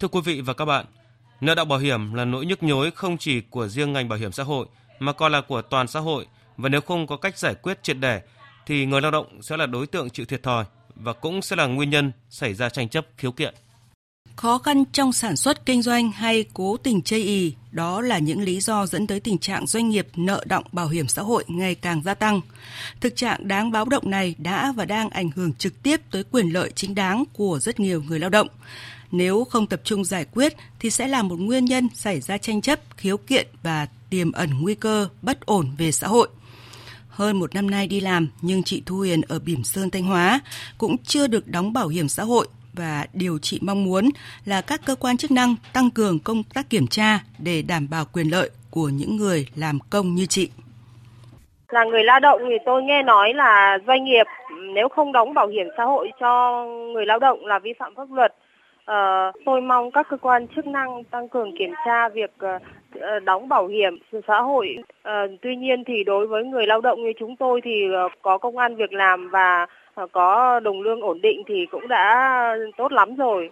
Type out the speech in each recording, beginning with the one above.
Thưa quý vị và các bạn, nợ động bảo hiểm là nỗi nhức nhối không chỉ của riêng ngành bảo hiểm xã hội mà còn là của toàn xã hội và nếu không có cách giải quyết triệt để thì người lao động sẽ là đối tượng chịu thiệt thòi và cũng sẽ là nguyên nhân xảy ra tranh chấp khiếu kiện. Khó khăn trong sản xuất kinh doanh hay cố tình chây ì, đó là những lý do dẫn tới tình trạng doanh nghiệp nợ động bảo hiểm xã hội ngày càng gia tăng. Thực trạng đáng báo động này đã và đang ảnh hưởng trực tiếp tới quyền lợi chính đáng của rất nhiều người lao động. Nếu không tập trung giải quyết thì sẽ là một nguyên nhân xảy ra tranh chấp, khiếu kiện và tiềm ẩn nguy cơ bất ổn về xã hội. Hơn một năm nay đi làm nhưng chị Thu Huyền ở Bỉm Sơn Thanh Hóa cũng chưa được đóng bảo hiểm xã hội và điều chị mong muốn là các cơ quan chức năng tăng cường công tác kiểm tra để đảm bảo quyền lợi của những người làm công như chị. Là người lao động thì tôi nghe nói là doanh nghiệp ừ, nếu không đóng bảo hiểm xã hội cho người lao động là vi phạm pháp luật. Uh, tôi mong các cơ quan chức năng tăng cường kiểm tra việc uh, đóng bảo hiểm xã hội. Uh, tuy nhiên thì đối với người lao động như chúng tôi thì có công an việc làm và có đồng lương ổn định thì cũng đã tốt lắm rồi.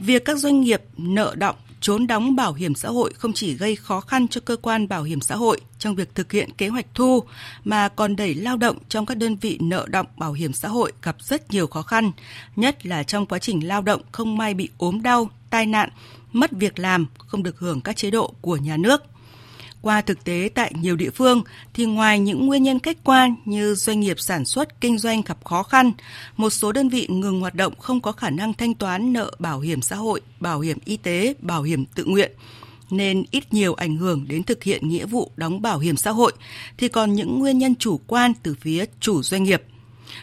Việc các doanh nghiệp nợ động trốn đóng bảo hiểm xã hội không chỉ gây khó khăn cho cơ quan bảo hiểm xã hội trong việc thực hiện kế hoạch thu mà còn đẩy lao động trong các đơn vị nợ động bảo hiểm xã hội gặp rất nhiều khó khăn, nhất là trong quá trình lao động không may bị ốm đau, tai nạn, mất việc làm, không được hưởng các chế độ của nhà nước. Qua thực tế tại nhiều địa phương thì ngoài những nguyên nhân khách quan như doanh nghiệp sản xuất kinh doanh gặp khó khăn, một số đơn vị ngừng hoạt động không có khả năng thanh toán nợ bảo hiểm xã hội, bảo hiểm y tế, bảo hiểm tự nguyện nên ít nhiều ảnh hưởng đến thực hiện nghĩa vụ đóng bảo hiểm xã hội thì còn những nguyên nhân chủ quan từ phía chủ doanh nghiệp.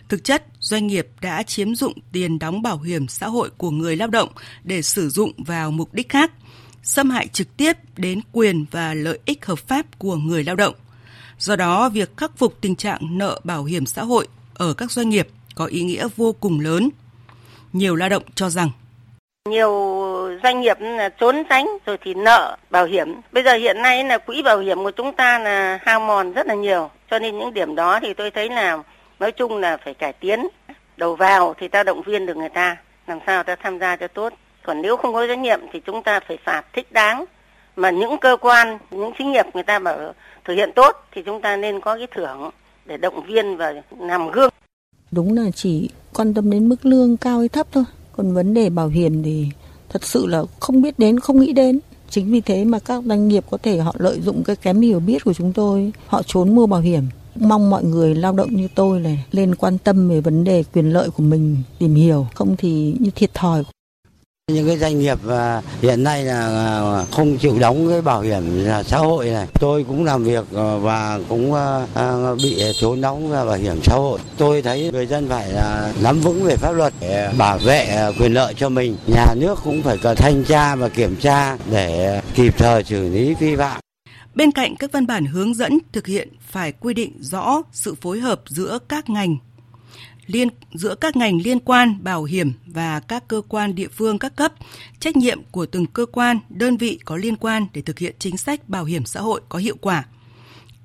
Thực chất, doanh nghiệp đã chiếm dụng tiền đóng bảo hiểm xã hội của người lao động để sử dụng vào mục đích khác – xâm hại trực tiếp đến quyền và lợi ích hợp pháp của người lao động. Do đó, việc khắc phục tình trạng nợ bảo hiểm xã hội ở các doanh nghiệp có ý nghĩa vô cùng lớn. Nhiều lao động cho rằng nhiều doanh nghiệp là trốn tránh rồi thì nợ bảo hiểm. Bây giờ hiện nay là quỹ bảo hiểm của chúng ta là hao mòn rất là nhiều. Cho nên những điểm đó thì tôi thấy là nói chung là phải cải tiến. Đầu vào thì ta động viên được người ta, làm sao ta tham gia cho tốt còn nếu không có trách nhiệm thì chúng ta phải phạt thích đáng. Mà những cơ quan, những xí nghiệp người ta bảo thực hiện tốt thì chúng ta nên có cái thưởng để động viên và làm gương. Đúng là chỉ quan tâm đến mức lương cao hay thấp thôi. Còn vấn đề bảo hiểm thì thật sự là không biết đến, không nghĩ đến. Chính vì thế mà các doanh nghiệp có thể họ lợi dụng cái kém hiểu biết của chúng tôi. Họ trốn mua bảo hiểm. Mong mọi người lao động như tôi này lên quan tâm về vấn đề quyền lợi của mình, tìm hiểu. Không thì như thiệt thòi những cái doanh nghiệp à, hiện nay là à, không chịu đóng cái bảo hiểm xã hội này. Tôi cũng làm việc à, và cũng bị trốn đóng bảo hiểm xã hội. Tôi thấy người dân phải nắm vững về pháp luật để bảo vệ quyền lợi cho mình. Nhà nước cũng phải cần thanh tra và kiểm tra để kịp thời xử lý vi phạm. Bên cạnh các văn bản hướng dẫn thực hiện phải quy định rõ sự phối hợp giữa các ngành liên giữa các ngành liên quan bảo hiểm và các cơ quan địa phương các cấp, trách nhiệm của từng cơ quan, đơn vị có liên quan để thực hiện chính sách bảo hiểm xã hội có hiệu quả.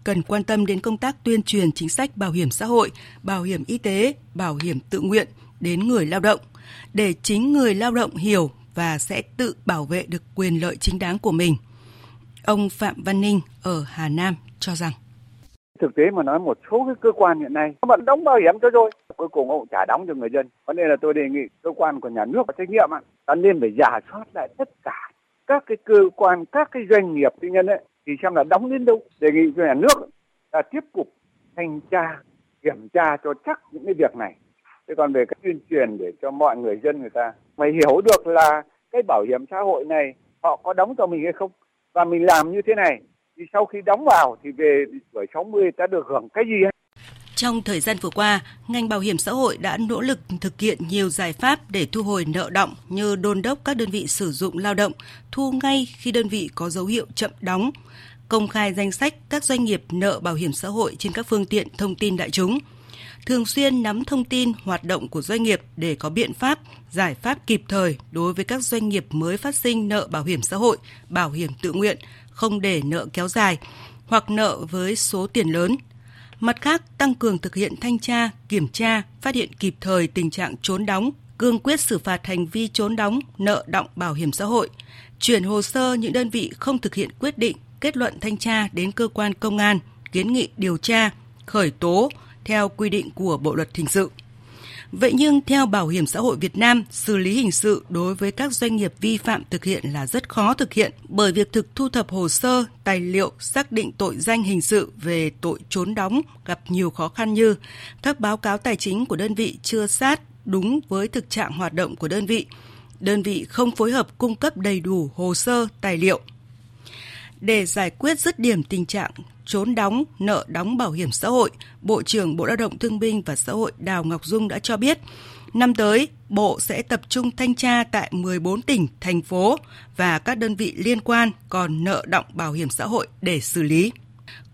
Cần quan tâm đến công tác tuyên truyền chính sách bảo hiểm xã hội, bảo hiểm y tế, bảo hiểm tự nguyện đến người lao động để chính người lao động hiểu và sẽ tự bảo vệ được quyền lợi chính đáng của mình. Ông Phạm Văn Ninh ở Hà Nam cho rằng thực tế mà nói, một số cái cơ quan hiện nay vẫn đóng bảo hiểm cho rồi cuối cùng họ trả đóng cho người dân. Vấn đề là tôi đề nghị cơ quan của nhà nước có trách nhiệm ta nên phải giả soát lại tất cả các cái cơ quan, các cái doanh nghiệp tư nhân ấy, thì xem là đóng đến đâu. Đề nghị cho nhà nước là tiếp tục thanh tra, kiểm tra cho chắc những cái việc này. Thế còn về cái tuyên truyền để cho mọi người dân người ta phải hiểu được là cái bảo hiểm xã hội này họ có đóng cho mình hay không? Và mình làm như thế này thì sau khi đóng vào thì về tuổi 60 ta được hưởng cái gì trong thời gian vừa qua, ngành bảo hiểm xã hội đã nỗ lực thực hiện nhiều giải pháp để thu hồi nợ động như đôn đốc các đơn vị sử dụng lao động thu ngay khi đơn vị có dấu hiệu chậm đóng, công khai danh sách các doanh nghiệp nợ bảo hiểm xã hội trên các phương tiện thông tin đại chúng, thường xuyên nắm thông tin hoạt động của doanh nghiệp để có biện pháp, giải pháp kịp thời đối với các doanh nghiệp mới phát sinh nợ bảo hiểm xã hội, bảo hiểm tự nguyện, không để nợ kéo dài hoặc nợ với số tiền lớn. Mặt khác, tăng cường thực hiện thanh tra, kiểm tra, phát hiện kịp thời tình trạng trốn đóng, cương quyết xử phạt hành vi trốn đóng nợ động bảo hiểm xã hội, chuyển hồ sơ những đơn vị không thực hiện quyết định, kết luận thanh tra đến cơ quan công an, kiến nghị điều tra, khởi tố theo quy định của Bộ luật hình sự. Vậy nhưng theo Bảo hiểm xã hội Việt Nam, xử lý hình sự đối với các doanh nghiệp vi phạm thực hiện là rất khó thực hiện bởi việc thực thu thập hồ sơ, tài liệu xác định tội danh hình sự về tội trốn đóng gặp nhiều khó khăn như các báo cáo tài chính của đơn vị chưa sát đúng với thực trạng hoạt động của đơn vị, đơn vị không phối hợp cung cấp đầy đủ hồ sơ, tài liệu. Để giải quyết dứt điểm tình trạng trốn đóng, nợ đóng bảo hiểm xã hội, Bộ trưởng Bộ Lao động Thương binh và Xã hội Đào Ngọc Dung đã cho biết, năm tới, Bộ sẽ tập trung thanh tra tại 14 tỉnh, thành phố và các đơn vị liên quan còn nợ động bảo hiểm xã hội để xử lý.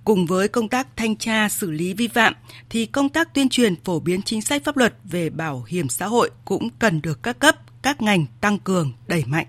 Cùng với công tác thanh tra xử lý vi phạm thì công tác tuyên truyền phổ biến chính sách pháp luật về bảo hiểm xã hội cũng cần được các cấp, các ngành tăng cường, đẩy mạnh.